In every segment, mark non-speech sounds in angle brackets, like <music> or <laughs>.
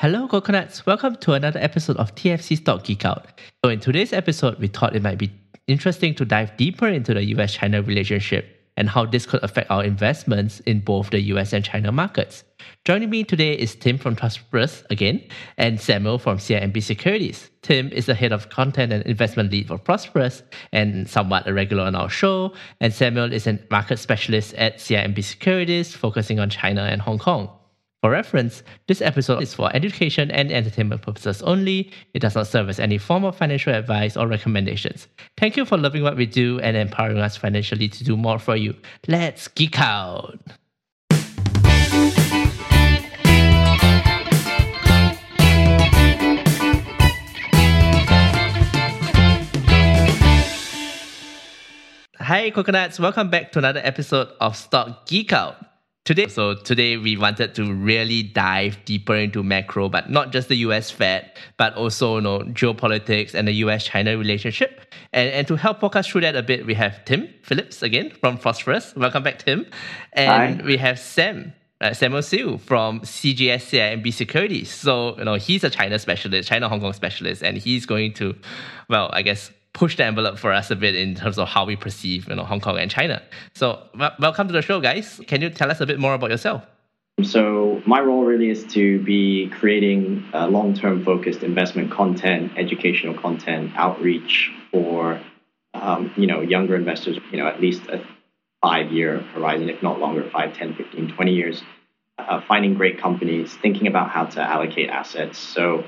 Hello, coconuts. Welcome to another episode of TFC Stock Geek Out. So, in today's episode, we thought it might be interesting to dive deeper into the US China relationship and how this could affect our investments in both the US and China markets. Joining me today is Tim from Prosperus again and Samuel from CIMB Securities. Tim is the head of content and investment lead for Prosperus and somewhat a regular on our show. And Samuel is a market specialist at CIMB Securities, focusing on China and Hong Kong. For reference, this episode is for education and entertainment purposes only. It does not serve as any form of financial advice or recommendations. Thank you for loving what we do and empowering us financially to do more for you. Let's geek out! Hi, coconuts. Welcome back to another episode of Stock Geek Out. Today, so today we wanted to really dive deeper into macro, but not just the US Fed, but also you know, geopolitics and the US China relationship. And, and to help walk us through that a bit, we have Tim Phillips again from Prosperus. Welcome back, Tim. And Hi. we have Sam uh, Samuel Siu from CGS CIMB Securities. So, you know, he's a China specialist, China Hong Kong specialist, and he's going to, well, I guess, push the envelope for us a bit in terms of how we perceive you know Hong Kong and China. So w- welcome to the show, guys. Can you tell us a bit more about yourself? So my role really is to be creating uh, long-term focused investment content, educational content, outreach for um, you know younger investors. You know at least a five-year horizon, if not longer, 5, 10, 15, 20 years. Uh, finding great companies, thinking about how to allocate assets. So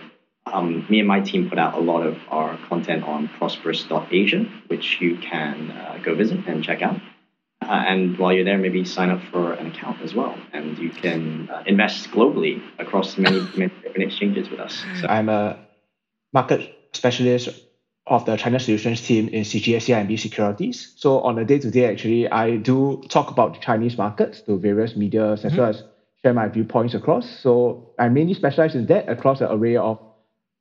um, me and my team put out a lot of our content on prosperus.asia, which you can uh, go visit and check out. Uh, and while you're there, maybe sign up for an account as well. And you can uh, invest globally across many, many different exchanges with us. So I'm a market specialist of the China Solutions team in CGS CIMB Securities. So on a day-to-day, actually, I do talk about the Chinese markets to various media as mm-hmm. well as share my viewpoints across. So I mainly specialize in that across an array of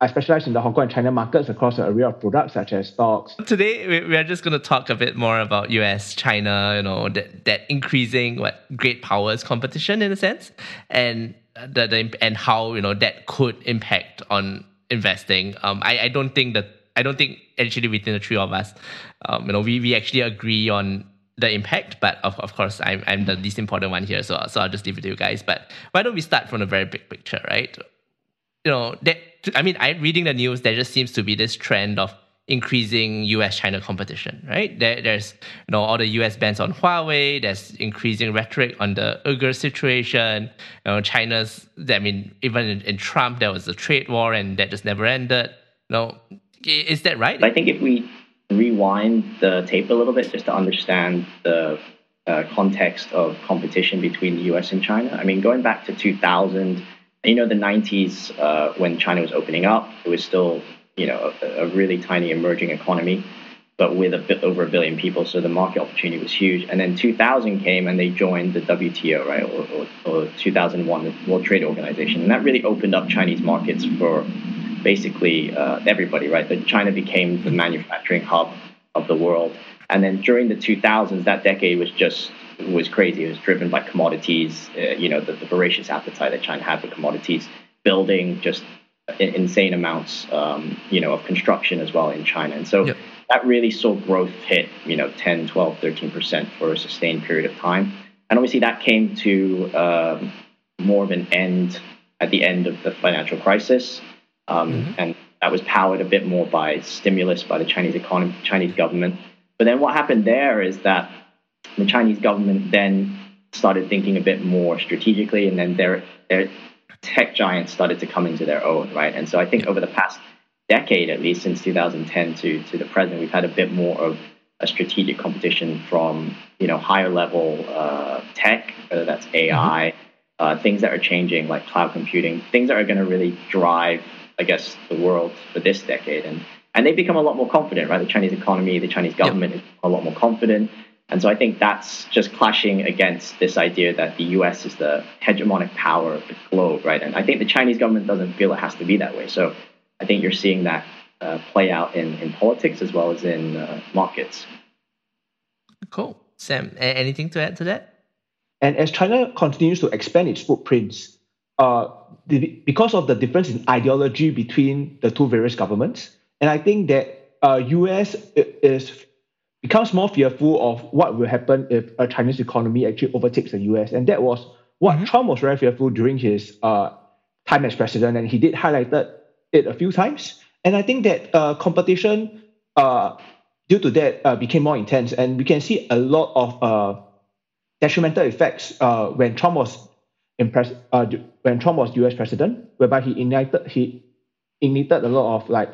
I specialize in the Hong Kong and China markets across an array of products such as stocks. Today, we are just going to talk a bit more about US, China, you know, that, that increasing what great powers competition in a sense, and the, the and how you know that could impact on investing. Um, I, I don't think that I don't think actually within the three of us, um, you know, we, we actually agree on the impact, but of, of course I'm I'm the least important one here, so so I'll just leave it to you guys. But why don't we start from the very big picture, right? You know, that I mean, I reading the news, there just seems to be this trend of increasing US China competition, right? There, there's you know all the US bans on Huawei, there's increasing rhetoric on the Uyghur situation, you know, China's I mean, even in, in Trump there was a trade war and that just never ended. You know, is that right? I think if we rewind the tape a little bit just to understand the uh, context of competition between the US and China. I mean, going back to 2000 you know, the 90s, uh, when China was opening up, it was still, you know, a, a, really tiny emerging economy, but with a bit over a billion people. So the market opportunity was huge. And then 2000 came and they joined the WTO, right, or, or, or 2001, the World Trade Organization. And that really opened up Chinese markets for basically uh, everybody, right? But China became the manufacturing hub of the world. And then during the 2000s, that decade was just was crazy. It was driven by commodities, uh, you know, the, the, voracious appetite that China had for commodities, building just insane amounts, um, you know, of construction as well in China. And so yep. that really saw growth hit, you know, 10, 12, 13% for a sustained period of time. And obviously that came to um, more of an end at the end of the financial crisis. Um, mm-hmm. And that was powered a bit more by stimulus by the Chinese economy, Chinese government. But then what happened there is that the Chinese government then started thinking a bit more strategically, and then their their tech giants started to come into their own, right? And so I think over the past decade, at least since 2010 to to the present, we've had a bit more of a strategic competition from you know higher level uh, tech, whether that's AI, mm-hmm. uh, things that are changing like cloud computing, things that are going to really drive, I guess, the world for this decade, and and they've become a lot more confident, right? The Chinese economy, the Chinese government yep. is a lot more confident. And so I think that's just clashing against this idea that the US is the hegemonic power of the globe, right? And I think the Chinese government doesn't feel it has to be that way. So I think you're seeing that uh, play out in, in politics as well as in uh, markets. Cool. Sam, anything to add to that? And as China continues to expand its footprints, uh, the, because of the difference in ideology between the two various governments. And I think that uh, US is becomes more fearful of what will happen if a Chinese economy actually overtakes the US. And that was what mm-hmm. Trump was very fearful during his uh, time as president, and he did highlighted it a few times. And I think that uh, competition, uh, due to that, uh, became more intense, and we can see a lot of uh, detrimental effects uh, when Trump was impressed, uh, when Trump was U.S. president, whereby he ignited he ignited a lot of like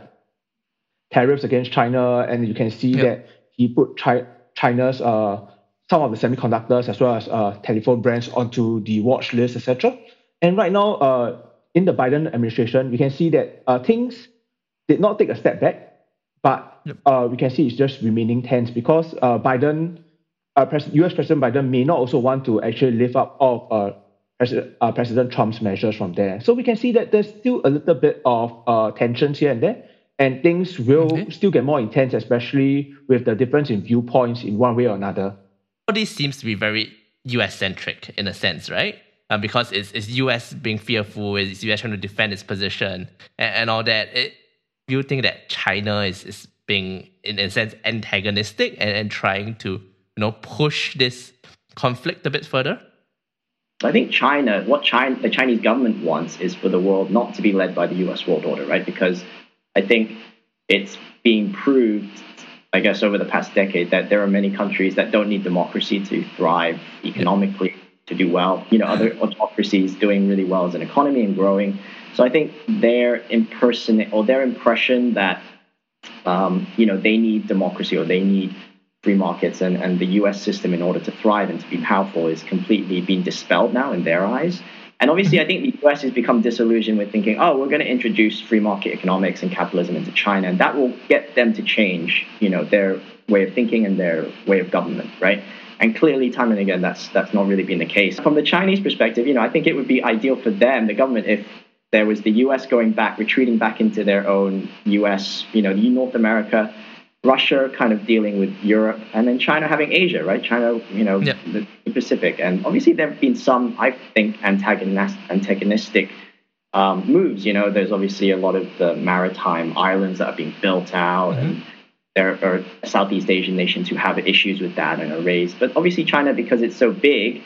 tariffs against China, and you can see yep. that he put Chi- China's uh, some of the semiconductors as well as uh, telephone brands onto the watch list, etc. And right now, uh, in the Biden administration, we can see that uh, things did not take a step back, but yep. uh, we can see it's just remaining tense because uh, Biden, uh, Pres- U.S. President Biden, may not also want to actually live up of uh, President, uh, President Trump's measures from there. So we can see that there's still a little bit of uh, tensions here and there, and things will okay. still get more intense, especially with the difference in viewpoints in one way or another. All this seems to be very U.S. centric in a sense, right? Um, because it's, it's US being fearful, it's US trying to defend its position and, and all that. It, do you think that China is, is being, in a sense, antagonistic and, and trying to you know push this conflict a bit further? I think China, what China, the Chinese government wants is for the world not to be led by the US world order, right? Because I think it's being proved, I guess, over the past decade that there are many countries that don't need democracy to thrive economically, to do well. You know, other <laughs> autocracies doing really well as an economy and growing. So I think their imperson or their impression that um, you know they need democracy or they need free markets and, and the US system in order to thrive and to be powerful is completely being dispelled now in their eyes. And obviously, I think the US has become disillusioned with thinking, oh, we're going to introduce free market economics and capitalism into China, and that will get them to change, you know, their way of thinking and their way of government, right? And clearly, time and again, that's that's not really been the case. From the Chinese perspective, you know, I think it would be ideal for them, the government, if there was the U.S. going back, retreating back into their own U.S., you know, North America, Russia kind of dealing with Europe, and then China having Asia, right? China, you know, yeah. the, Pacific, and obviously there have been some, I think, antagonist, antagonistic um, moves. You know, there's obviously a lot of the maritime islands that are being built out, mm-hmm. and there are Southeast Asian nations who have issues with that and are raised. But obviously, China, because it's so big,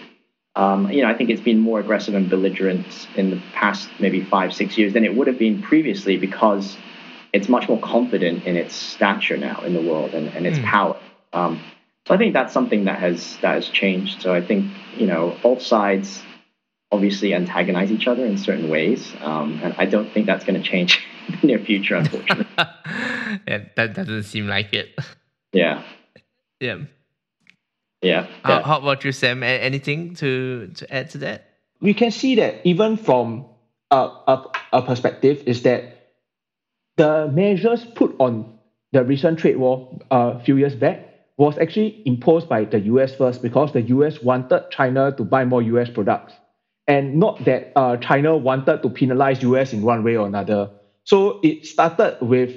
um, you know, I think it's been more aggressive and belligerent in the past maybe five, six years than it would have been previously because it's much more confident in its stature now in the world and, and its mm. power. Um, so I think that's something that has that has changed. So I think you know both sides obviously antagonize each other in certain ways, um, and I don't think that's going to change <laughs> in the near future, unfortunately. <laughs> yeah, that doesn't seem like it. Yeah. Yeah. Yeah. How, how about you, Sam? Anything to to add to that? We can see that even from a, a, a perspective is that the measures put on the recent trade war uh, a few years back was actually imposed by the US first because the US wanted China to buy more US products and not that uh, China wanted to penalize US in one way or another. So it started with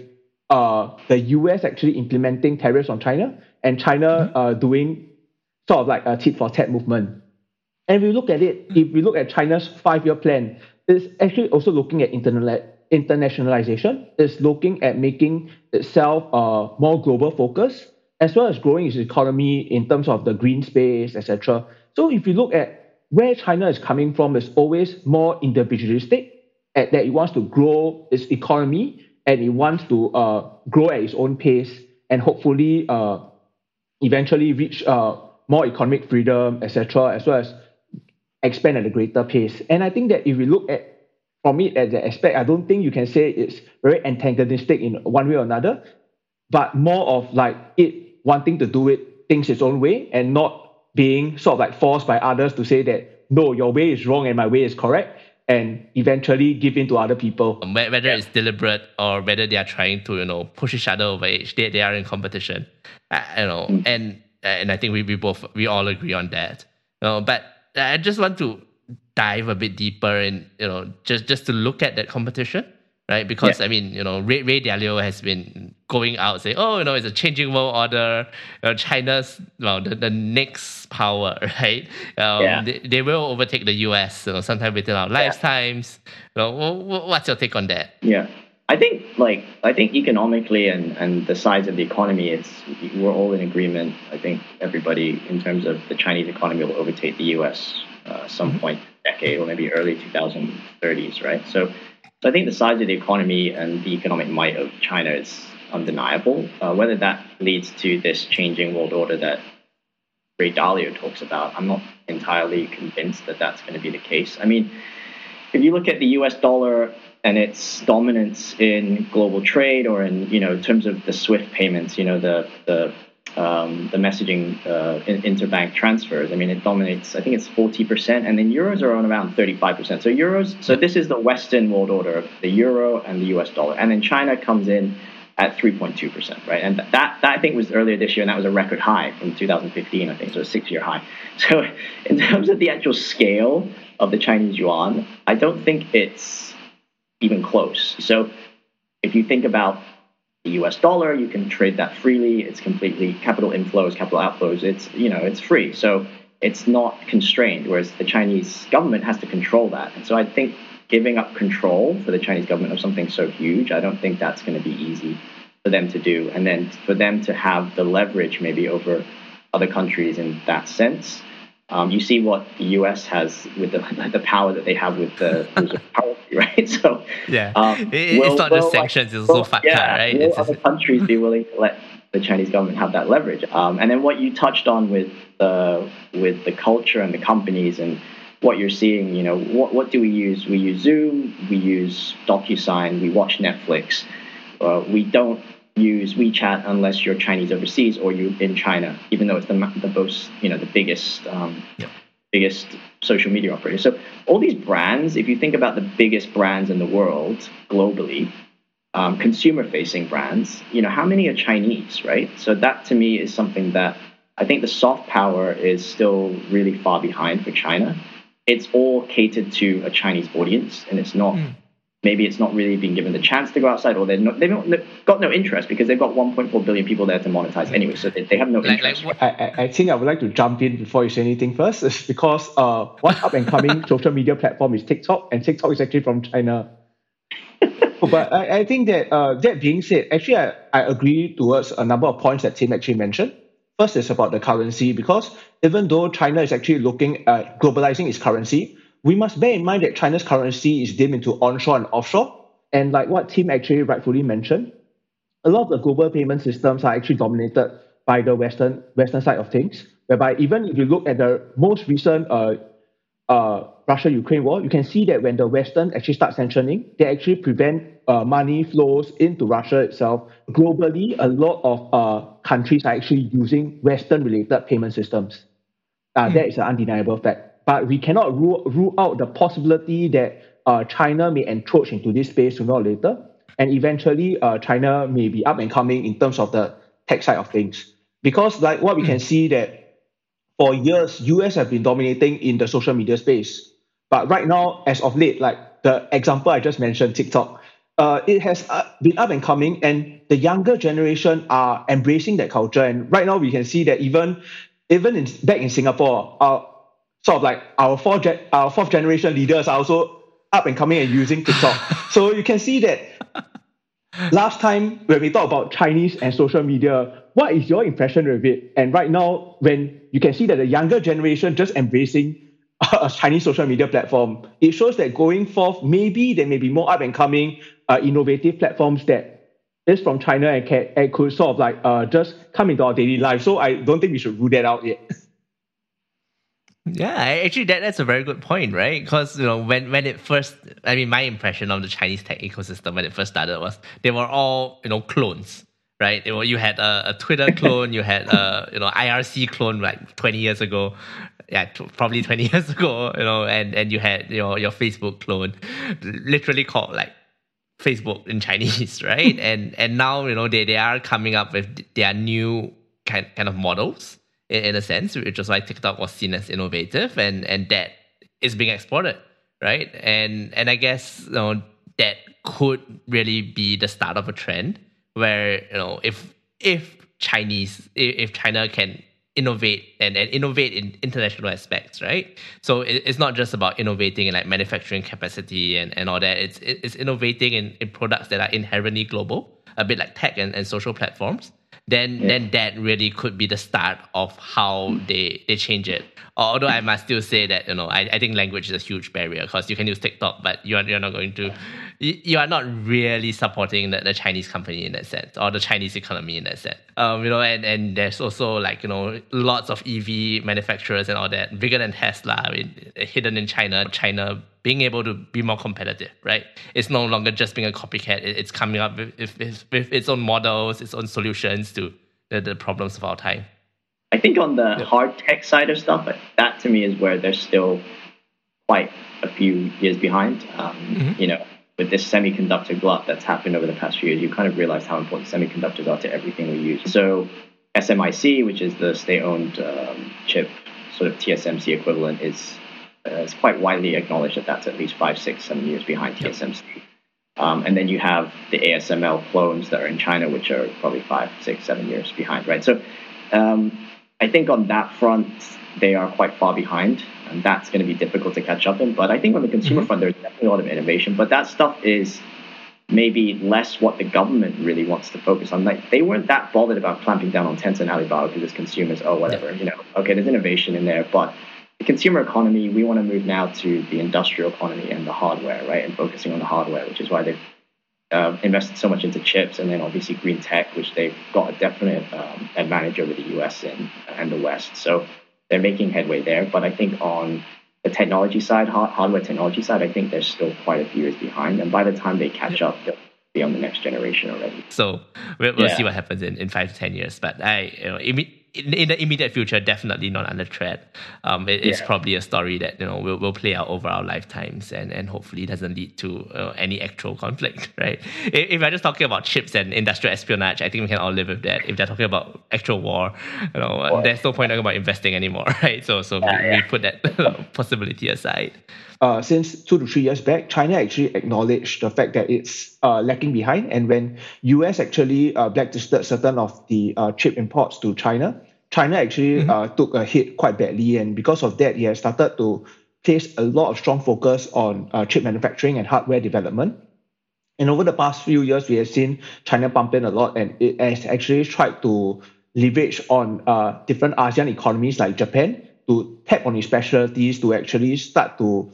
uh, the US actually implementing tariffs on China and China mm-hmm. uh, doing sort of like a tit for tat movement. And if we look at it, if we look at China's five year plan, it's actually also looking at internationalization, it's looking at making itself uh, more global focus, as well as growing its economy in terms of the green space, etc. So if you look at where China is coming from, it's always more individualistic at that it wants to grow its economy and it wants to uh, grow at its own pace and hopefully uh, eventually reach uh, more economic freedom, etc., as well as expand at a greater pace. And I think that if we look at from it as an aspect, I don't think you can say it's very antagonistic in one way or another, but more of like it wanting to do it things its own way and not being sort of like forced by others to say that no, your way is wrong and my way is correct and eventually give in to other people. Whether it's deliberate or whether they are trying to, you know, push each other over age, they, they are in competition. Uh, you know, mm. and and I think we, we both we all agree on that. You know, but I just want to dive a bit deeper and you know just just to look at that competition, right? Because yeah. I mean, you know, Ray, Ray Dalio has been going out saying, oh, you know, it's a changing world order. You know, China's well, the, the next power, <laughs> right? Um, Yeah. they, they will overtake the US, you know, sometime within our lifetimes. You know, wh- wh- what's your take on that? Yeah. I think like I think economically and, and the size of the economy, it's we're all in agreement. I think everybody in terms of the Chinese economy will overtake the U.S. Uh, some point decade or maybe early 2030s, right? So, so I think the size of the economy and the economic might of China is undeniable. Uh, whether that leads to this changing world order that Ray Dalio talks about, I'm not entirely convinced that that's going to be the case. I mean, if you look at the U.S. dollar and its dominance in global trade or in you know in terms of the SWIFT payments, you know the the um, the messaging uh, interbank transfers. I mean, it dominates. I think it's forty percent, and then euros are on around thirty-five percent. So euros. So this is the Western world order: the euro and the U.S. dollar, and then China comes in at 3.2 percent, right? And that, that I think was earlier this year, and that was a record high from 2015. I think so, a six-year high. <laughs> So in terms of the actual scale of the Chinese yuan, I don't think it's even close. So if you think about the US dollar, you can trade that freely. It's completely capital inflows, capital outflows. It's you know, it's free. So it's not constrained, whereas the Chinese government has to control that. And so I think giving up control for the Chinese government of something so huge, I don't think that's going to be easy for them to do. And then for them to have the leverage maybe over other countries in that sense. Um, you see what the U.S. has with the, <laughs> the power that they have with the <laughs> currency, right? <laughs> So Yeah, um, It- will- it's not will, just sanctions; it's also FATCA, yeah, right? Will It's- other countries be willing to let the Chinese government have that leverage? Um, and then what you touched on with the with the culture and the companies and what you're seeing, you know, what what do we use? We use Zoom, we use DocuSign, we watch Netflix. Uh, we don't use WeChat unless you're Chinese overseas or you're in China, even though it's the the most, you know, the biggest um, Yep. biggest social media operator. So all these brands, if you think about the biggest brands in the world globally, um, consumer-facing brands, you know, how many are Chinese, right? So that to me is something that I think the soft power is still really far behind for China. It's all catered to a Chinese audience, and it's not. Mm. Maybe it's not really being given the chance to go outside, or they're not, they've not, they've got no interest because they've got 1.4 billion people there to monetize anyway, so they, they have no like, like interest. what, I, I, I think I would like to jump in before you say anything first, <laughs> is because uh, one up and coming <laughs> social media platform is TikTok, and TikTok is actually from China. <laughs> but I, I think that uh, that being said, actually I, I agree towards a number of points that Tim actually mentioned. First is about the currency, because even though China is actually looking at globalizing its currency, we must bear in mind that China's currency is dipped into onshore and offshore. And like what Tim actually rightfully mentioned, a lot of the global payment systems are actually dominated by the Western Western side of things. Whereby even if you look at the most recent uh, uh, Russia-Ukraine war, you can see that when the Western actually start sanctioning, they actually prevent uh, money flows into Russia itself. Globally, a lot of uh, countries are actually using Western-related payment systems. Uh, That is an undeniable fact. But we cannot rule, rule out the possibility that uh, China may encroach into this space sooner or later. And eventually, uh, China may be up and coming in terms of the tech side of things. Because like what we can see that for years, US have been dominating in the social media space. But right now, as of late, like the example I just mentioned, TikTok, uh, it has uh, been up and coming, and the younger generation are embracing that culture. And right now, we can see that even even in, back in Singapore, uh, sort of like our fourth gen- our fourth generation leaders are also up and coming and using TikTok. <laughs> so you can see that last time when we talked about Chinese and social media, what is your impression of it? And right now, when you can see that the younger generation just embracing a Chinese social media platform, it shows that going forth, maybe there may be more up and coming uh, innovative platforms that is from China and, can, and could sort of like uh, just come into our daily life. So I don't think we should rule that out yet. <laughs> Yeah, actually, that, that's a very good point, right? Because you know, when when it first, I mean, my impression of the Chinese tech ecosystem when it first started was they were all you know clones, right? Were, you had a, a Twitter <laughs> clone, you had a you know IRC clone like twenty years ago, yeah, t- probably twenty <laughs> years ago, you know, and and you had your your Facebook clone, literally called like Facebook in Chinese, <laughs> right? and and now you know they, they are coming up with their new kind kind of models in, in a sense, which is why TikTok was seen as innovative and and that is being exported, right? And and I guess you know that could really be the start of a trend where you know if if Chinese if China can innovate and, and innovate in international aspects, right? So it, it's not just about innovating in like manufacturing capacity and, and all that. It's it's innovating in, in products that are inherently global, a bit like tech and, and social platforms. Then yeah. then that really could be the start of how they, they change it. Although I must still say that, you know, I, I think language is a huge barrier because you can use TikTok, but you are you're not going to you are not really supporting the, the Chinese company in that sense or the Chinese economy in that sense. Um, you know, and, and there's also like, you know, lots of EV manufacturers and all that, bigger than Tesla, I mean, hidden in China, China being able to be more competitive, right? It's no longer just being a copycat. It's coming up with, with, with its own models, its own solutions to the, the problems of our time. I think on the yep. hard tech side of stuff, that to me is where they're still quite a few years behind. Um, mm-hmm. You know, with this semiconductor glut that's happened over the past few years, you kind of realize how important semiconductors are to everything we use. So SMIC, which is the state-owned um, chip sort of TSMC equivalent, is it's quite widely acknowledged that that's at least five, six, seven years behind TSMC. Um, and then you have the ASML clones that are in China, which are probably five, six, seven years behind, right? So um, I think on that front, they are quite far behind and that's going to be difficult to catch up in. But I think on the consumer mm-hmm. front, there's definitely a lot of innovation, but that stuff is maybe less what the government really wants to focus on. Like they weren't that bothered about clamping down on Tencent and Alibaba because it's consumers, oh whatever, yeah. you know, okay, there's innovation in there, but the consumer economy, we want to move now to the industrial economy and the hardware, right, and focusing on the hardware, which is why they've uh, invested so much into chips, and then obviously green tech, which they've got a definite um, advantage over the U.S. and and the West. So they're making headway there. But I think on the technology side, hardware technology side, I think they're still quite a few years behind. And by the time they catch up, they'll be on the next generation already. So we'll, we'll yeah. see what happens in, in five to 10 years. But I, you know, in, in the immediate future, definitely not under threat. Um, it, it's probably a story that you know will, will play out over our lifetimes, and, and hopefully doesn't lead to uh, any actual conflict, <laughs> right? If, if we're just talking about chips and industrial espionage, I think we can all live with that. If they're talking about actual war, you know, there's no point talking about investing anymore, <laughs> right? So so yeah, we, yeah. we put that <laughs> possibility aside. Uh, since two to three years back, China actually acknowledged the fact that it's uh, lacking behind. And when US actually uh, blacklisted certain of the uh, chip imports to China, China actually mm-hmm. Uh, took a hit quite badly. And because of that, it has started to place a lot of strong focus on uh, chip manufacturing and hardware development. And over the past few years, we have seen China pump in a lot, and it has actually tried to leverage on different ASEAN economies like Japan to tap on its specialties to actually start to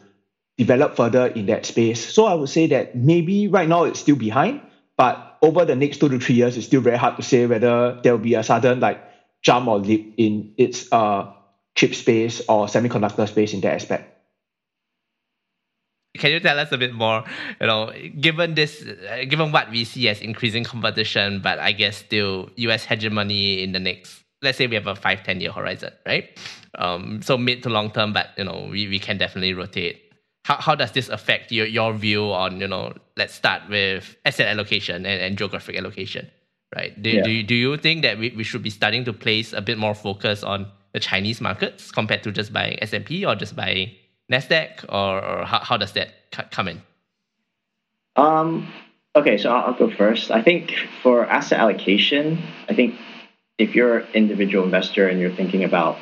develop further in that space. So I would say that maybe right now it's still behind, but over the next two to three years, it's still very hard to say whether there will be a sudden like jump or leap in its uh, chip space or semiconductor space in that aspect. Can you tell us a bit more? You know, given this, given what we see as increasing competition, but I guess still U.S. hegemony in the next, let's say we have a five, 10 year horizon, right? Um, so mid to long term, but you know, we, we can definitely rotate how, how does this affect your, your view on, you know, let's start with asset allocation and, and geographic allocation, right? Do, yeah. do, you, do you think that we, we should be starting to place a bit more focus on the Chinese markets compared to just buying S&P or just buying NASDAQ or, or how, how does that come in? Um, okay, so I'll, I'll go first. I think for asset allocation, I think if you're an individual investor and you're thinking about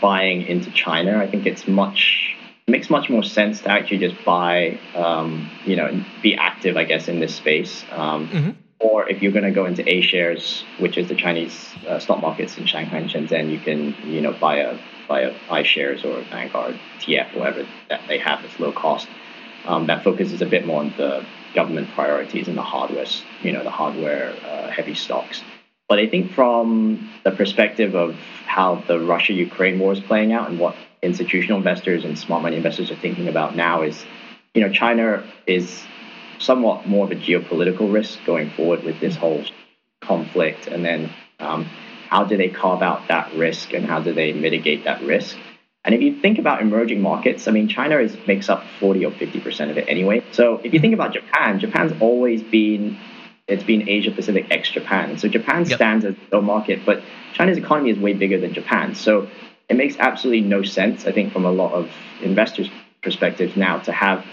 buying into China, I think it's much it makes much more sense to actually just buy, um, you know, be active, I guess, in this space. Um, mm-hmm. Or if you're going to go into A shares, which is the Chinese uh, stock markets in Shanghai and Shenzhen, you can, you know, buy a buy a iShares or Vanguard ETF, whatever that they have that's low cost. Um, that focuses a bit more on the government priorities and the hardware, you know, the hardware uh, heavy stocks. But I think from the perspective of how the Russia-Ukraine war is playing out and what institutional investors and smart money investors are thinking about now is, you know, China is somewhat more of a geopolitical risk going forward with this whole conflict, and then um, how do they carve out that risk and how do they mitigate that risk? And if you think about emerging markets, I mean, China is makes up 40 or 50 percent of it anyway. So if you think about Japan, Japan's always been it's been Asia Pacific ex Japan. So Japan yep. stands as the market, but China's economy is way bigger than Japan. So it makes absolutely no sense, I think, from a lot of investors' perspectives now to have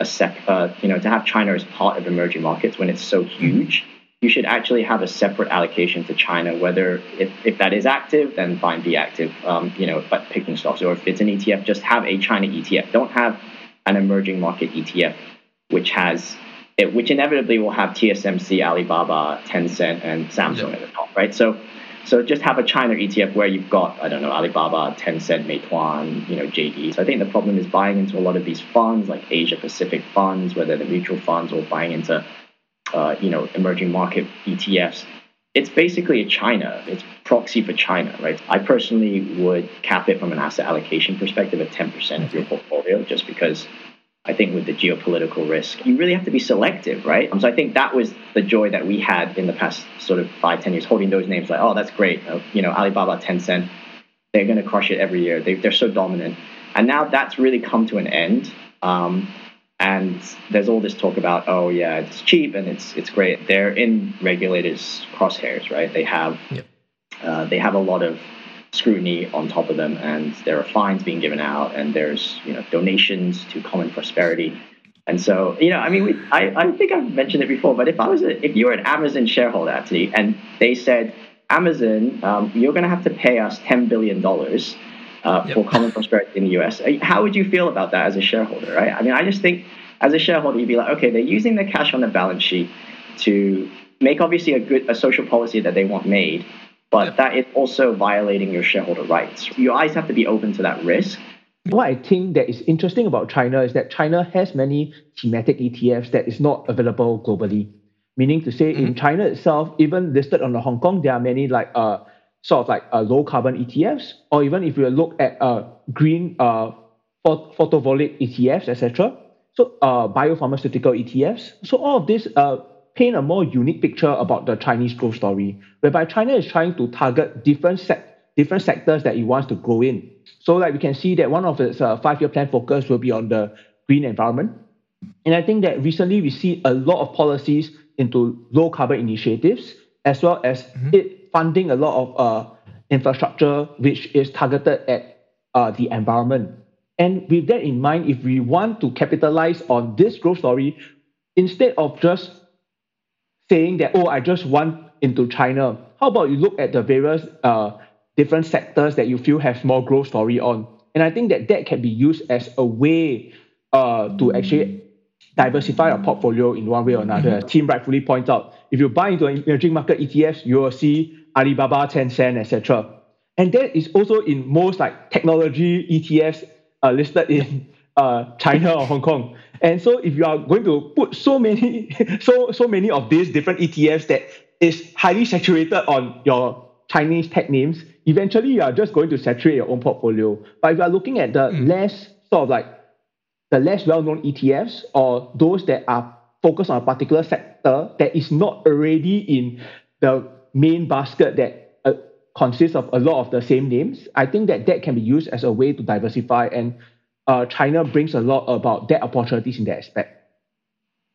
a sec, uh, you know, to have China as part of emerging markets when it's so huge. you should actually have a separate allocation to China. Whether if, if that is active, then fine, be active. Um, you know, but picking stocks, or if it's an ETF, just have a China ETF. Don't have an emerging market ETF, which has it, which inevitably will have TSMC, Alibaba, Tencent, and Samsung yeah. at the top, right? So. So just have a China ETF where you've got I don't know Alibaba, Tencent, Meituan, you know JD. So I think the problem is buying into a lot of these funds like Asia Pacific funds, whether they're mutual funds or buying into uh, you know, emerging market ETFs, it's basically a China. It's proxy for China, right? I personally would cap it from an asset allocation perspective at 10% of your portfolio, just because I think with the geopolitical risk, you really have to be selective, right? Um, so I think that was the joy that we had in the past sort of five, ten years, holding those names like, oh, that's great. Uh, you know, Alibaba, Tencent, they're going to crush it every year. They, they're so dominant. And now that's really come to an end. Um, and there's all this talk about, oh yeah, it's cheap and it's it's great. They're in regulators' crosshairs, right? They have yep. uh, they have a lot of scrutiny on top of them, and there are fines being given out, and there's you know donations to common prosperity. And so, you know, I mean, we, I, I think I've mentioned it before, but if I was, a, if you were an Amazon shareholder actually, and they said, Amazon, um, you're going to have to pay us $10 billion uh, yep. for common prosperity in the US. Uh, how would you feel about that as a shareholder, right? I mean, I just think as a shareholder, you'd be like, okay, they're using the cash on the balance sheet to make obviously a good a social policy that they want made, but yep. that is also violating your shareholder rights. You always have to be open to that risk. What I think that is interesting about China is that China has many thematic ETFs that is not available globally. Meaning to say, mm-hmm. in China itself, even listed on the Hong Kong, there are many like uh, sort of like uh, low carbon ETFs, or even if you look at uh, green uh, photovoltaic ETFs, etc. So uh, biopharmaceutical ETFs. So all of this uh, paint a more unique picture about the Chinese growth story, whereby China is trying to target different sec- different sectors that it wants to grow in. So like we can see that one of its uh, five-year plan focus will be on the green environment. And I think that recently we see a lot of policies into low carbon initiatives, as well as mm-hmm. it funding a lot of uh, infrastructure which is targeted at uh, the environment. And with that in mind, if we want to capitalize on this growth story, instead of just saying that, oh, I just want into China, how about you look at the various uh, different sectors that you feel have more growth story on? And I think that that can be used as a way uh, to actually diversify your portfolio in one way or another. Mm-hmm. Tim rightfully points out, if you buy into emerging market ETFs, you will see Alibaba, Tencent, etc. And that is also in most like technology ETFs uh, listed in uh, China or Hong Kong. And so if you are going to put so many, <laughs> so so many of these different ETFs that is highly saturated on your Chinese tech names, eventually you are just going to saturate your own portfolio. But if you are looking at the mm. less sort of like the less well-known ETFs or those that are focused on a particular sector that is not already in the main basket that uh, consists of a lot of the same names, I think that that can be used as a way to diversify. And uh, China brings a lot about that opportunities in that aspect.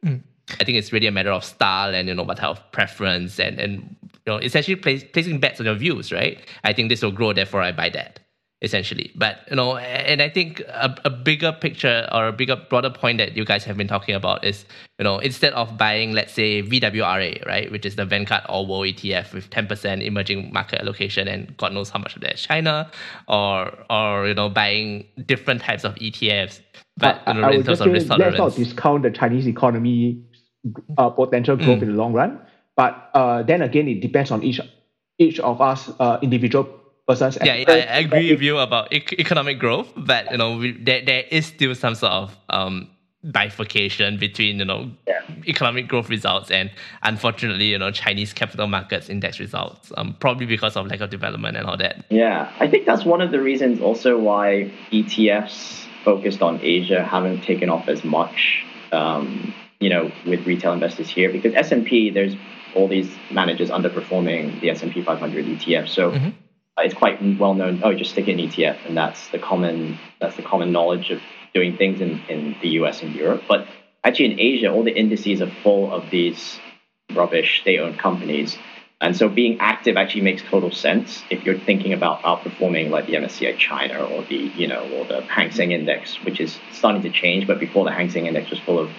Mm. I think it's really a matter of style and you know what type of preference and and you know essentially place, placing bets on your views, right? I think this will grow, therefore I buy that essentially. But you know, and I think a, a bigger picture or a bigger broader point that you guys have been talking about is, you know, instead of buying, let's say, VWRA, right, which is the Vanguard All World ETF with 10% emerging market allocation and God knows how much of that is China, or or you know, buying different types of ETFs. But you know, I, I would just say, let's not discount the Chinese economy uh, potential growth mm. in the long run. But uh, then again, it depends on each each of us uh, individual persons. Yeah, I, I agree with you about e- economic growth, but you know, we, there there is still some sort of um, bifurcation between you know yeah. economic growth results and unfortunately you know Chinese capital markets index results. Um, probably because of lack of development and all that. Yeah, I think that's one of the reasons also why ETFs focused on Asia haven't taken off as much. Um, you know, with retail investors here, because S and P, there's all these managers underperforming the S and P 500 ETF. So. Mm-hmm Uh, it's quite well known. Oh, just stick it in ETF, and that's the common that's the common knowledge of doing things in, in the US and Europe. But actually, in Asia, all the indices are full of these rubbish state-owned companies. And so being active actually makes total sense if you're thinking about outperforming like the MSCI China or the, you know, or the Hang Seng Index, which is starting to change. But before the Hang Seng Index was full of,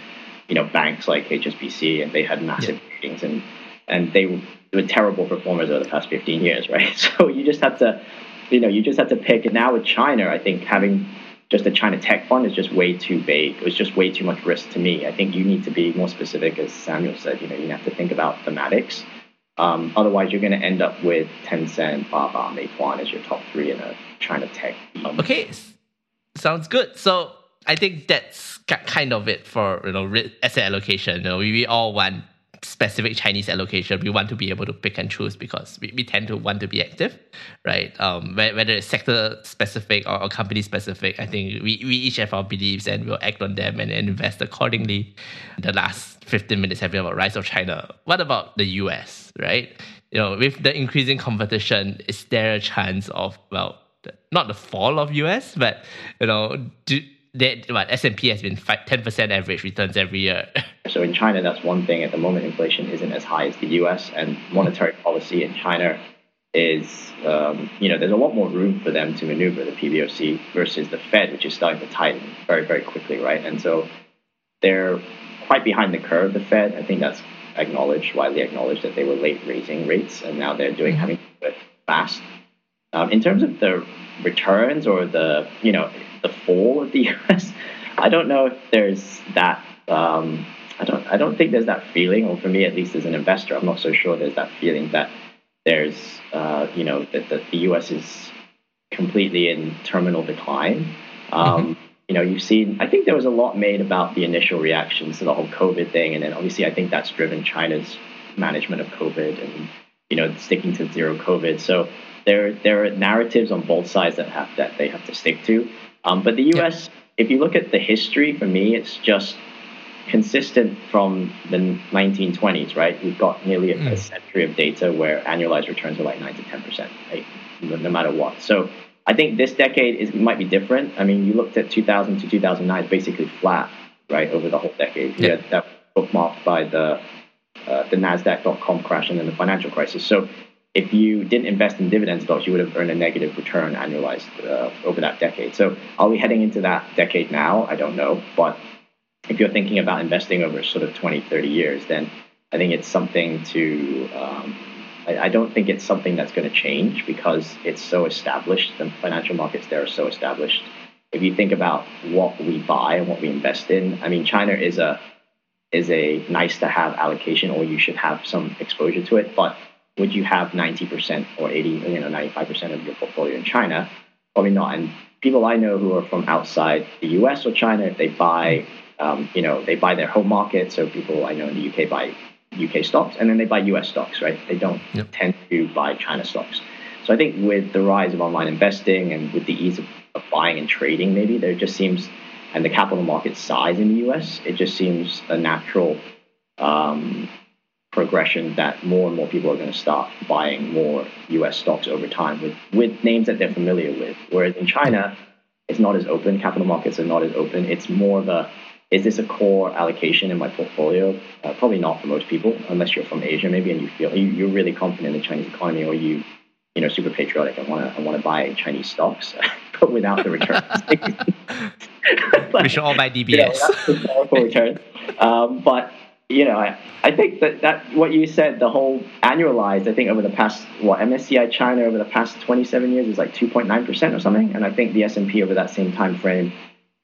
you know, banks like HSBC and they had massive yeah. ratings and and they were terrible performers over the past 15 years, <laughs> right? So you just have to, you know, you just have to pick. And now with China, I think having just a China tech fund is just way too vague. It was just way too much risk to me. I think you need to be more specific, as Samuel said. You know, you have to think about thematics. Um, otherwise, you're going to end up with Tencent, Baba, Meituan as your top three in a China tech. Okay, sounds good. So I think that's kind of it for you know asset allocation. You know, we all want specific Chinese allocation, we want to be able to pick and choose because we, we tend to want to be active, right? Um, whether it's sector specific or, or company specific, I think we, we each have our beliefs and we'll act on them and, and invest accordingly. The last 15 minutes have been about rise of China. What about the US, right? You know, with the increasing competition, is there a chance of, well, not the fall of US, but, you know, do, that what S&P has been 10% average returns every year. <laughs> So in China, that's one thing. At the moment, inflation isn't as high as the U.S. and monetary policy in China is, um, you know, there's a lot more room for them to maneuver the PBOC versus the Fed, which is starting to tighten very, very quickly, right? And so they're quite behind the curve. The Fed, I think that's acknowledged, widely acknowledged that they were late raising rates, and now they're doing mm-hmm. having to do it fast. Um, in terms of the returns or the, you know, the fall of the U.S. I don't know if there's that. Um, I don't. I don't think there's that feeling, or for me at least as an investor, I'm not so sure there's that feeling that there's, uh, you know, that, that, the U.S. is completely in terminal decline. Um, mm-hmm. You know, you've seen. I think there was a lot made about the initial reactions to the whole COVID thing, and then obviously I think that's driven China's management of COVID and you know sticking to zero COVID. So there there are narratives on both sides that have that they have to stick to. Um, but the US, yeah. if you look at the history, for me, it's just consistent from the 1920s, right? We've got nearly a, mm. a century of data where annualized returns are like 9 to 10%, right? no matter what. So I think this decade is might be different. I mean, you looked at 2000 to 2009, it's basically flat, right, over the whole decade. Yeah. that was bookmarked by the uh, the Nasdaq.com crash and then the financial crisis. So if you didn't invest in dividend stocks, you would have earned a negative return annualized uh, over that decade. So are we heading into that decade now? I don't know. But if you're thinking about investing over sort of 20, 30 years, then I think it's something to, um, I, I, don't think it's something that's going to change because it's so established. The financial markets there are so established. If you think about what we buy and what we invest in, I mean, China is a is a nice to have allocation or you should have some exposure to it. But would you have 90% or 80, you know, 95% of your portfolio in China? Probably not. And people I know who are from outside the US or China, if they buy, um, you know, they buy their home market. So people I know in the UK buy UK stocks and then they buy US stocks, right? They don't yep. tend to buy China stocks. So I think with the rise of online investing and with the ease of, of buying and trading, maybe there just seems, and the capital market size in the US, it just seems a natural um, progression that more and more people are going to start buying more US stocks over time with, with names that they're familiar with. Whereas in China, it's not as open. Capital markets are not as open. It's more of a is this a core allocation in my portfolio? Uh, probably not for most people, unless you're from Asia maybe and you feel you, are really confident in the Chinese economy or you you know super patriotic and want to I want to buy Chinese stocks, <laughs> but without the returns. <laughs> <laughs> but, we should all buy DBS. You know, return. Um, but you know, I, I think that, that what you said, the whole annualized, I think over the past, what, MSCI China over the past 27 years is like 2.9% or something. And I think the S&P over that same time frame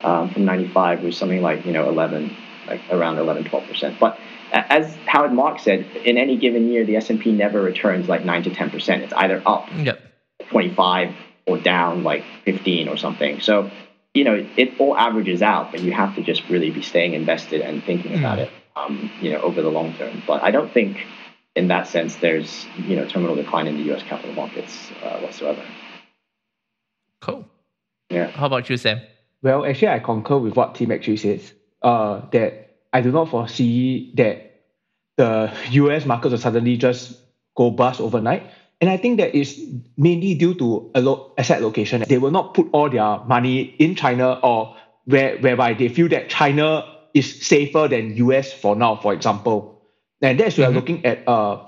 um, from 95 was something like, you know, 11, like around 11, 12%. But as Howard Marks said, in any given year, the S&P never returns like 9 to 10%. It's either up yep. 25 or down like 15 or something. So, you know, it all averages out, but you have to just really be staying invested and thinking mm. about it um, you know, over the long term. But I don't think, in that sense, there's you know terminal decline in the U.S. capital markets uh, whatsoever. Cool. Yeah. How about you, Sam? Well, actually, I concur with what Tim actually says. Uh, that I do not foresee that the U.S. markets will suddenly just go bust overnight. And I think that is mainly due to a asset location. They will not put all their money in China or where, whereby they feel that China is safer than US for now, for example. And that's we are mm-hmm. looking at uh,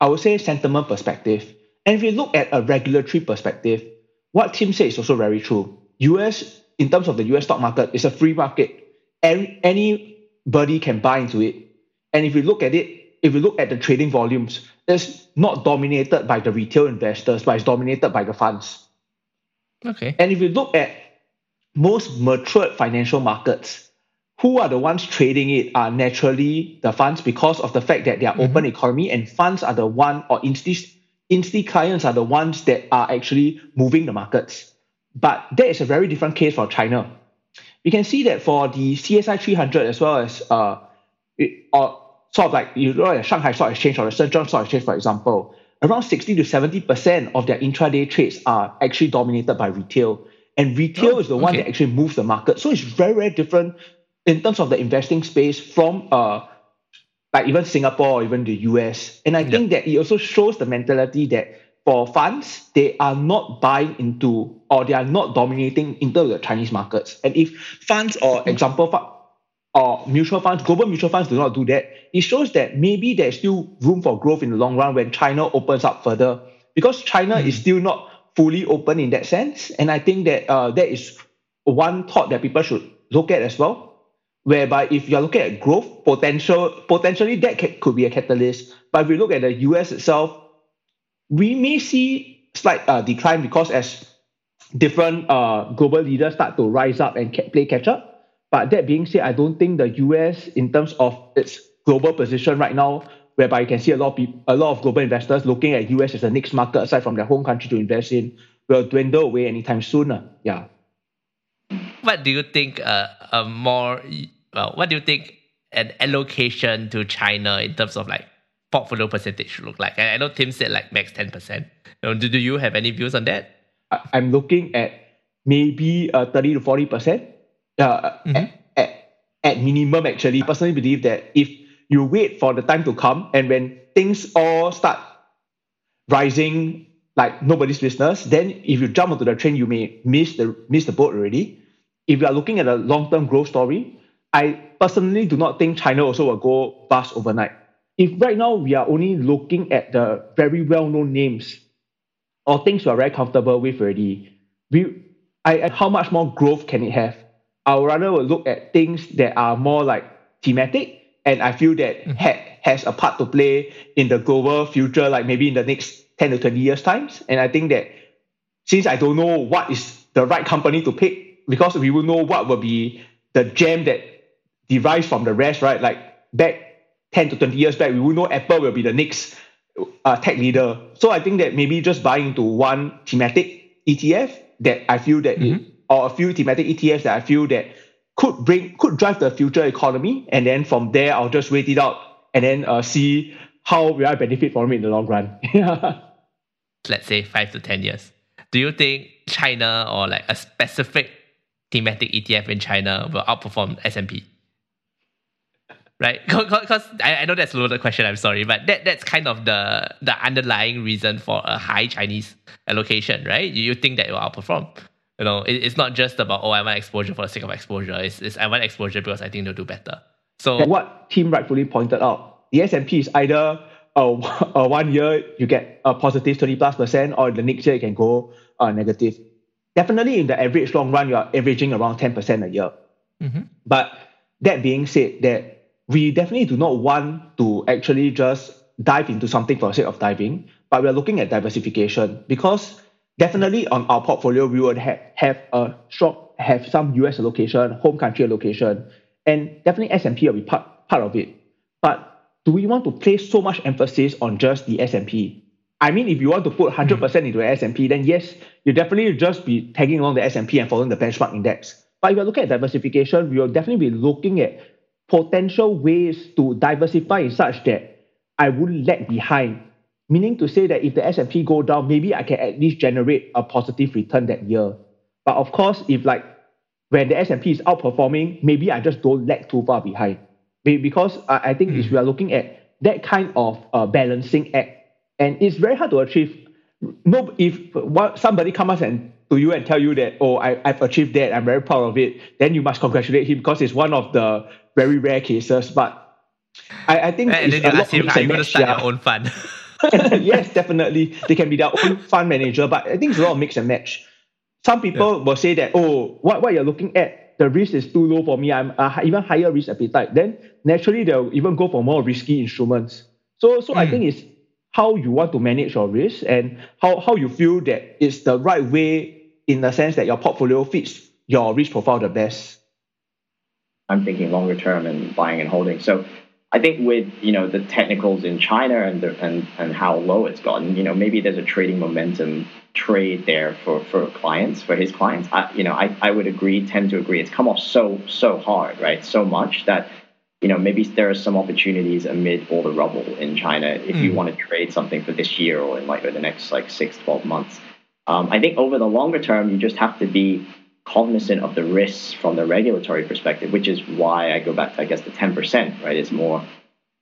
I would say sentiment perspective. And if you look at a regulatory perspective, what Tim said is also very true. US, in terms of the US stock market, is a free market. Any, anybody can buy into it. And if you look at it, if you look at the trading volumes, it's not dominated by the retail investors, but it's dominated by the funds. Okay. And if you look at most matured financial markets, who are the ones trading it are naturally the funds because of the fact that they are mm-hmm. open economy and funds are the one or insti, insti clients are the ones that are actually moving the markets. But that is a very different case for China. We can see that for the CSI 300 as well as uh, it, or sort of like you look at Shanghai Stock Exchange or the Shenzhen Stock Exchange, for example, around 60 to 70% of their intraday trades are actually dominated by retail. And retail oh, is the one that actually moves the market. So it's very, very different in terms of the investing space from uh, like even Singapore or even the US. And I yep. think that it also shows the mentality that for funds, they are not buying into or they are not dominating into the Chinese markets. And if funds or mm-hmm. example or mutual funds, global mutual funds do not do that, it shows that maybe there's still room for growth in the long run when China opens up further. Because China mm. is still not fully open in that sense. And I think that uh, that is one thought that people should look at as well. Whereby if you're looking at growth potential, potentially that could be a catalyst. But if we look at the US itself, we may see slight uh, decline because as different uh, global leaders start to rise up and play catch up, but that being said, I don't think the US, in terms of its global position right now, whereby you can see a lot of people, a lot of global investors looking at US as the next market aside from their home country to invest in, will dwindle away anytime sooner. Yeah. What do you think? Uh, a more well, what do you think an allocation to China in terms of like portfolio percentage should look like? I, I know Tim said like max ten percent. You know, do, do you have any views on that? I, I'm looking at maybe uh, thirty to forty percent uh, mm-hmm. at, at, at minimum, actually, personally believe that if you wait for the time to come and when things all start rising like nobody's business, then if you jump onto the train, you may miss the miss the boat already. If you are looking at a long-term growth story, I personally do not think China also will go bust overnight. If right now we are only looking at the very well-known names or things we are very comfortable with already, we I, how much more growth can it have? I would rather look at things that are more like thematic, and I feel that mm-hmm. ha- has a part to play in the global future, like maybe in the next 10 to 20 years' times. And I think that since I don't know what is the right company to pick, because we will know what will be the gem that derives from the rest, right? Like back 10 to 20 years back, we will know Apple will be the next uh, tech leader. So I think that maybe just buying into one thematic ETF that I feel that mm-hmm. it or a few thematic ETFs that I feel that could bring could drive the future economy, and then from there I'll just wait it out and then uh, see how will I benefit from it in the long run. <laughs> Let's say five to ten years. Do you think China or like a specific thematic ETF in China will outperform S and P? Right, <laughs> because I, I know that's a loaded question. I'm sorry, but that that's kind of the the underlying reason for a high Chinese allocation, right? You, you think that it will outperform? You know, it, it's not just about oh I want exposure for the sake of exposure. It's, it's I want exposure because I think they'll do better. So and what Tim rightfully pointed out, the S and P is either a, <laughs> a one year you get a positive twenty plus percent, or the next year you can go uh, negative. Definitely, in the average long run, you are averaging around ten percent a year. Mm-hmm. But that being said, that we definitely do not want to actually just dive into something for the sake of diving, but we are looking at diversification because definitely on our portfolio, we would have, have a strong, have some US allocation, home country allocation, and definitely S&P will be part, part of it. But do we want to place so much emphasis on just the S&P? I mean, if you want to put 100% mm-hmm. percent into S&P, then yes, you definitely just be tagging along the S&P and following the benchmark index. But if you're looking at diversification, we will definitely be looking at potential ways to diversify in such that I wouldn't lag behind Meaning to say that if the S&P go down, maybe I can at least generate a positive return that year. But of course, if like when the S&P is outperforming, maybe I just don't lag too far behind. Because I, think if we are looking at that kind of uh, balancing act, and it's very hard to achieve. No, if somebody comes and to you and tell you that, oh, I, I've achieved that, I'm very proud of it, then you must congratulate him because it's one of the very rare cases. But I, I think and then you ask him, are you going to start yeah. your own fund? <laughs> yes, definitely. They can be their own fund manager, but I think it's a lot of mix and match. Some people yeah. will say that, oh, what, what you're looking at the risk is too low for me, I'm uh, even higher risk appetite, then naturally they'll even go for more risky instruments. So, so mm. I hmm. think it's how you want to manage your risk and how, how you feel that it's the right way in the sense that your portfolio fits your risk profile the best. I'm thinking longer term and buying and holding. So I think with you know the technicals in China and the, and and how low it's gotten, you know maybe there's a trading momentum trade there for for clients for his clients. I, you know I, I would agree, tend to agree. It's come off so so hard, right? So much that you know maybe there are some opportunities amid all the rubble in China if mm. you hmm. want to trade something for this year or in like the next like six 12 months. Um, I think over the longer term, you just have to be cognizant of the risks from the regulatory perspective, which is why I go back to I guess the ten percent, right? It's more,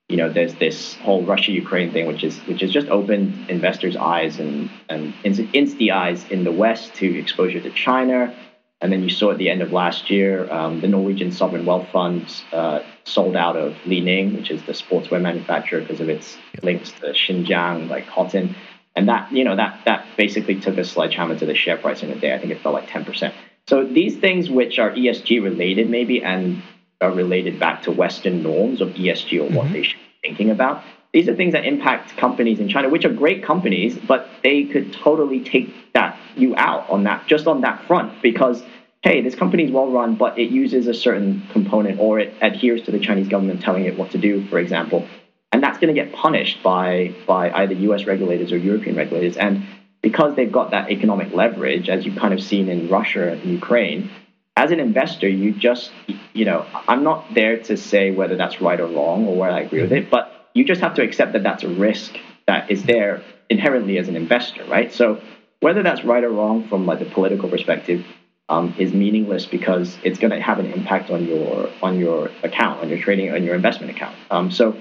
you know, there's this whole Russia Ukraine thing, which is which has just opened investors' eyes and and insti eyes in the West to exposure to China. And then you saw at the end of last year, um, the Norwegian sovereign wealth funds uh, sold out of Li Ning, which is the sportswear manufacturer, because of its links to Xinjiang, like cotton. And that, you know, that that basically took a sledgehammer to the share price in a day. I think it fell like 10%. So these things which are ESG related, maybe, and are related back to Western norms of ESG or what mm-hmm. they should be thinking about. These are things that impact companies in China, which are great companies, but they could totally take that you out on that just on that front because hey, this company is well run, but it uses a certain component or it adheres to the Chinese government telling it what to do, for example, and that's going to get punished by by either U.S. regulators or European regulators, and because they've got that economic leverage, as you've kind of seen in Russia and Ukraine, as an investor, you just, you know, I'm not there to say whether that's right or wrong or whether I agree with it, but you just have to accept that that's a risk that is there inherently as an investor, right? So whether that's right or wrong from like the political perspective um, is meaningless because it's going to have an impact on your on your account, on your trading, on your investment account. Um, so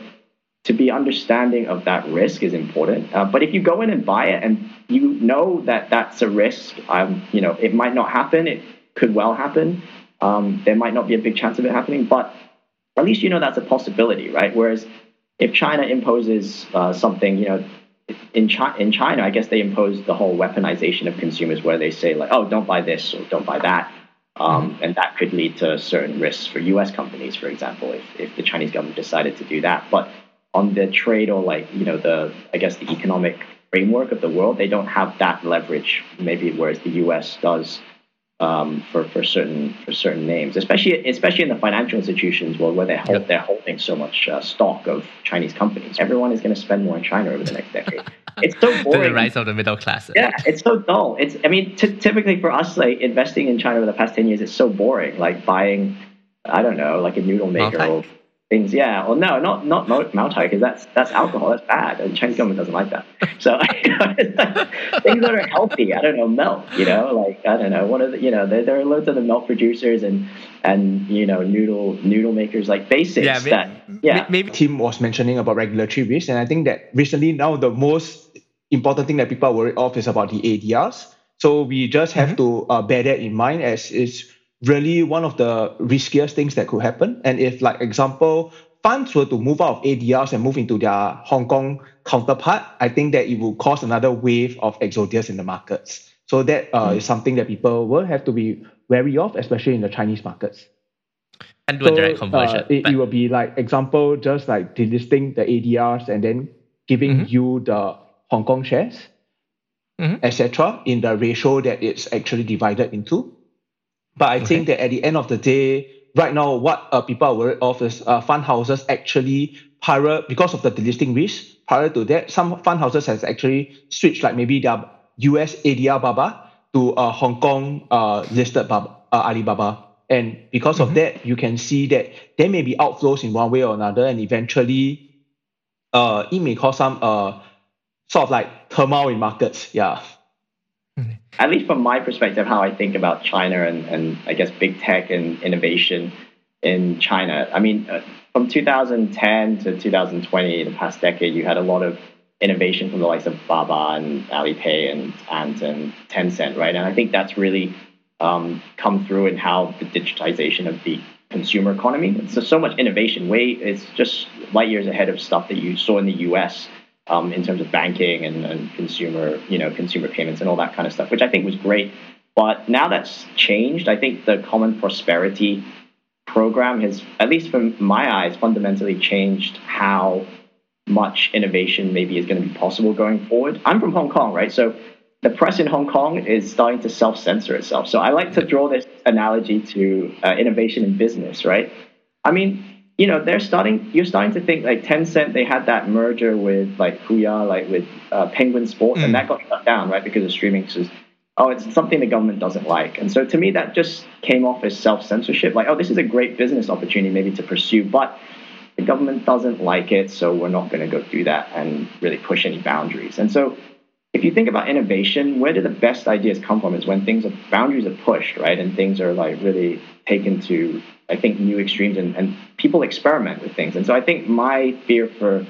to be understanding of that risk is important. Uh, but if you go in and buy it and you know that that's a risk, um, you know, it might not happen. It could well happen. Um, there might not be a big chance of it happening, but at least you know that's a possibility, right? Whereas if China imposes uh, something, you know, in, Chi- in China, I guess they impose the whole weaponization of consumers where they say like, oh, don't buy this or don't buy that. Um, and that could lead to certain risks for U.S. companies, for example, if, if the Chinese government decided to do that. But on the trade or like you know the I guess the economic framework of the world, they don't have that leverage maybe whereas the U.S. does um, for for certain for certain names, especially especially in the financial institutions world where they hold yep. they're holding so much uh, stock of Chinese companies. Everyone is going to spend more in China over the next decade. <laughs> It's so boring. the rise of the middle class. Yeah, it's so dull. It's I mean, t- typically for us, like investing in China over the past ten years, it's so boring. Like buying, I don't know, like a noodle maker or things. Yeah, well, no, not not Moutai because that's that's alcohol. That's bad, and Chinese government doesn't like that. So <laughs> things that are healthy. I don't know milk. You know, like I don't know One of the you know there, there are loads of the milk producers and and you know noodle noodle makers like basics. Yeah, maybe, that yeah. Maybe Tim was mentioning about regulatory risk, and I think that recently now the most important thing that people are worried of is about the ADRs. So we just have mm-hmm. to uh, bear that in mind as is really one of the riskiest things that could happen. And if, like example, funds were to move out of ADRs and move into their Hong Kong counterpart, I think that it will cause another wave of exodus in the markets. So that uh, mm. is something that people will have to be wary of, especially in the Chinese markets. And do so, a direct conversion. Uh, it, it, will be like example, just like delisting the ADRs and then giving mm-hmm. you the Hong Kong shares, mm-hmm. etc., in the ratio that it's actually divided into. But I okay. think that at the end of the day, right now, what uh, people are worried of is uh, fund houses actually prior because of the delisting risk. Prior to that, some fund houses has actually switched, like maybe their US ADR Baba to a Hong Kong uh, listed Baba, uh, Alibaba. And because mm-hmm. of that, you can see that there may be outflows in one way or another, and eventually, uh, it may cause some uh, sort of like turmoil in markets. Yeah. At least from my perspective, how I think about China and, and I guess big tech and innovation in China. I mean, uh, from 2010 to 2020, the past decade, you had a lot of innovation from the likes of Baba and Alipay and Ant and Tencent, right? And I think that's really um, come through in how the digitization of the consumer economy. It's just so much innovation. Way it's just light years ahead of stuff that you saw in the U.S um, in terms of banking and, and, consumer, you know, consumer payments and all that kind of stuff, which I think was great But now that's changed. I think the Common Prosperity program has, at least from my eyes, fundamentally changed how much innovation maybe is going to be possible going forward. I'm from Hong Kong, right? So the press in Hong Kong is starting to self censor itself. So I like to draw this analogy to uh, innovation in business, right? I mean, you know, they're starting, you're starting to think like Tencent, they had that merger with like Huya, like with uh, Penguin Sports, mm. and that got shut down, right? Because of streaming. So, oh, it's something the government doesn't like. And so to me, that just came off as self censorship. Like, oh, this is a great business opportunity maybe to pursue, but the government doesn't like it, so we're not going to go do that and really push any boundaries. And so if you think about innovation, where do the best ideas come from is when things are boundaries are pushed, right? And things are like really taken to, I think, new extremes and, and people experiment with things. And so I think my fear for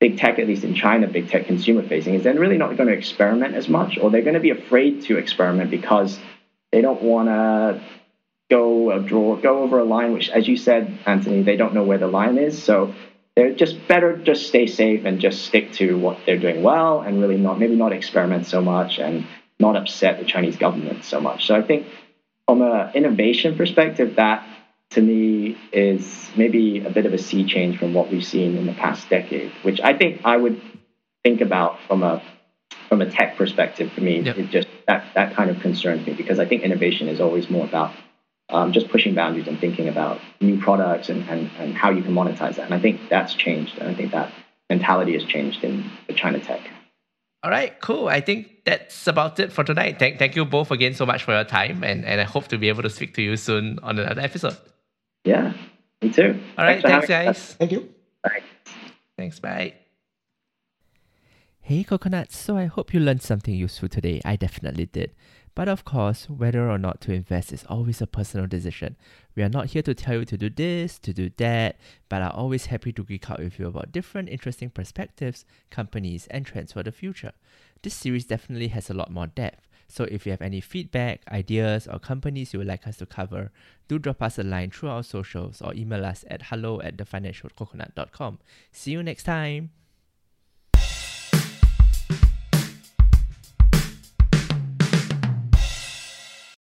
big tech, at least in China, big tech consumer facing, is they're really not going to experiment as much, or they're going to be afraid to experiment because they don't want to go draw go over a line, which, as you said, Anthony, they don't know where the line is. So they're just better just stay safe and just stick to what they're doing well and really not maybe not experiment so much and not upset the Chinese government so much. So I think from an innovation perspective, that to me is maybe a bit of a sea change from what we've seen in the past decade, which I think I would think about from a from a tech perspective for me. Yep. It just that that kind of concerns me because I think innovation is always more about um, just pushing boundaries and thinking about new products and, and, and how you can monetize that. And I think that's changed. And I think that mentality has changed in the China tech. All right, cool. I think that's about it for tonight. Thank, thank you both again so much for your time. And, and I hope to be able to speak to you soon on another episode. Yeah, me too. All right, thanks, thanks guys. Thank you. Bye. Thanks, bye. Hey, coconuts. So I hope you learned something useful today. I definitely did. But of course, whether or not to invest is always a personal decision. We are not here to tell you to do this, to do that, but are always happy to geek out with you about different interesting perspectives, companies, and trends for the future. This series definitely has a lot more depth. So if you have any feedback, ideas, or companies you would like us to cover, do drop us a line through our socials or email us at hello at thefinancialcoconut.com. See you next time.